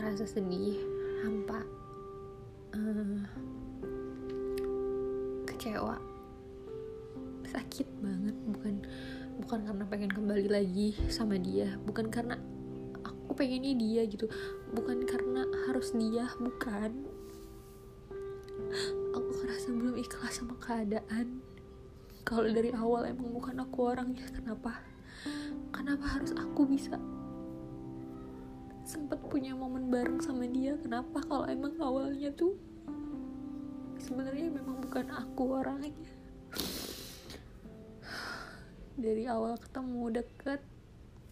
ngerasa sedih hampa uh, kecewa sakit banget. Bukan bukan karena pengen kembali lagi sama dia bukan karena aku pengennya dia gitu. Bukan karena harus dia bukan. Aku ngerasa belum ikhlas sama keadaan. Kalau dari awal emang bukan aku orangnya kenapa? Kenapa harus aku bisa sempat punya momen bareng sama dia. Kenapa? Kalau emang awalnya tuh sebenarnya memang bukan aku orangnya. Dari awal ketemu deket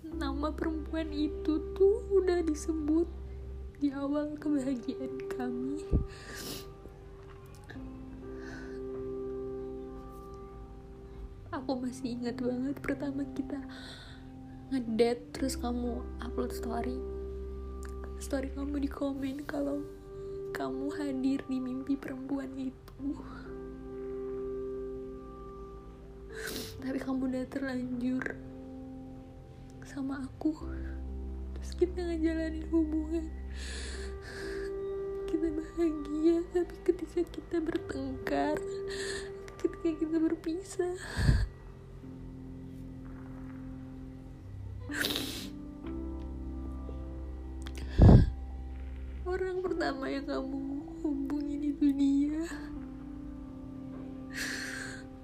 nama perempuan itu tuh udah disebut di awal kebahagiaan kami. Aku masih ingat banget pertama kita ngedate terus kamu upload story story kamu di komen kalau kamu hadir di mimpi perempuan itu. Tapi kamu udah terlanjur sama aku. Terus kita ngejalanin hubungan. Kita bahagia tapi ketika kita bertengkar ketika kita berpisah orang pertama yang kamu hubungin itu dia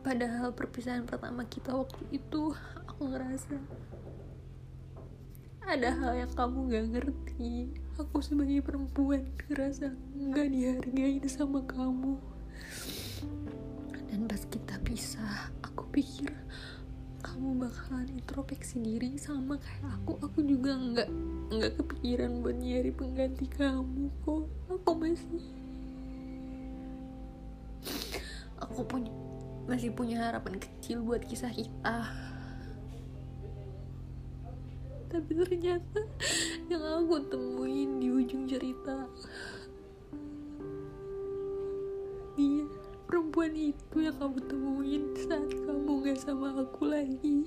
padahal perpisahan pertama kita waktu itu aku ngerasa ada hal yang kamu gak ngerti. Aku sebagai perempuan ngerasa gak dihargai sama kamu. Dan pas kita pisah aku pikir kamu bakalan introspeksi diri sama kayak aku. Aku juga nggak nggak kepikiran buat nyari pengganti kamu kok. Aku masih aku punya masih punya harapan kecil buat kisah kita. Tapi ternyata yang aku temuin di ujung cerita dia perempuan itu yang kamu temuin saat kamu gak sama aku lagi.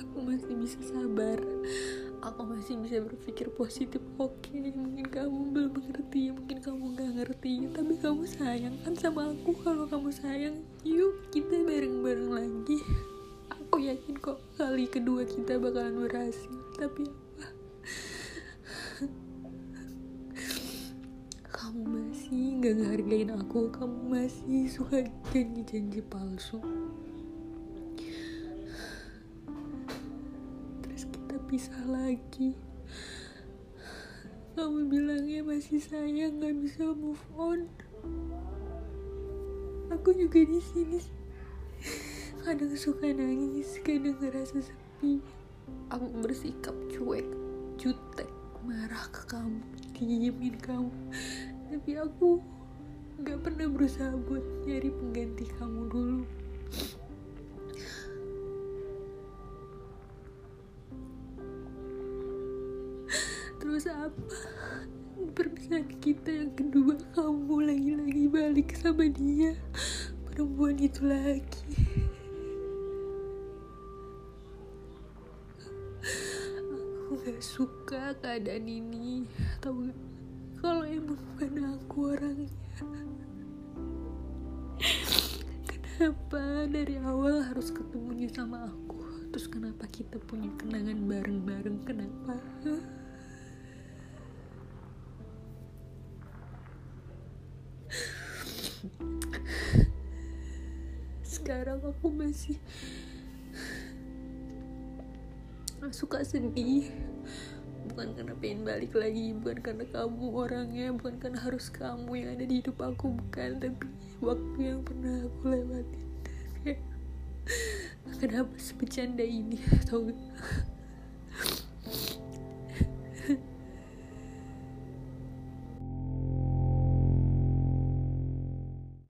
Aku masih bisa sabar. Aku masih bisa berpikir positif. Oke okay, mungkin kamu belum mengerti mungkin kamu gak ngerti. Tapi kamu sayang kan sama aku. Kalau kamu sayang yuk kita bareng-bareng lagi yakin kok kali kedua kita bakalan berhasil. Tapi apa? Kamu masih gak ngehargain aku. Kamu masih suka janji-janji palsu. Terus kita pisah lagi. Kamu bilangnya masih sayang gak bisa move on. Aku juga di sini kadang suka nangis kadang ngerasa sepi. Aku bersikap cuek jutek marah ke kamu diemin kamu. Tapi aku gak pernah berusaha buat nyari pengganti kamu dulu. Terus apa? Perpisahan kita yang kedua kamu lagi-lagi balik sama dia. Perempuan itu lagi aku gak suka keadaan ini. Tahu kalau emang bukan aku orangnya. Kenapa dari awal harus ketemunya sama aku? Terus kenapa kita punya kenangan bareng-bareng? Kenapa? Sekarang aku masih suka sedih. Bukan karena pengen balik lagi bukan karena kamu orangnya bukan karena harus kamu yang ada di hidup aku bukan. Tapi waktu yang pernah aku lewatin kenapa sebecanda ini? Tau gak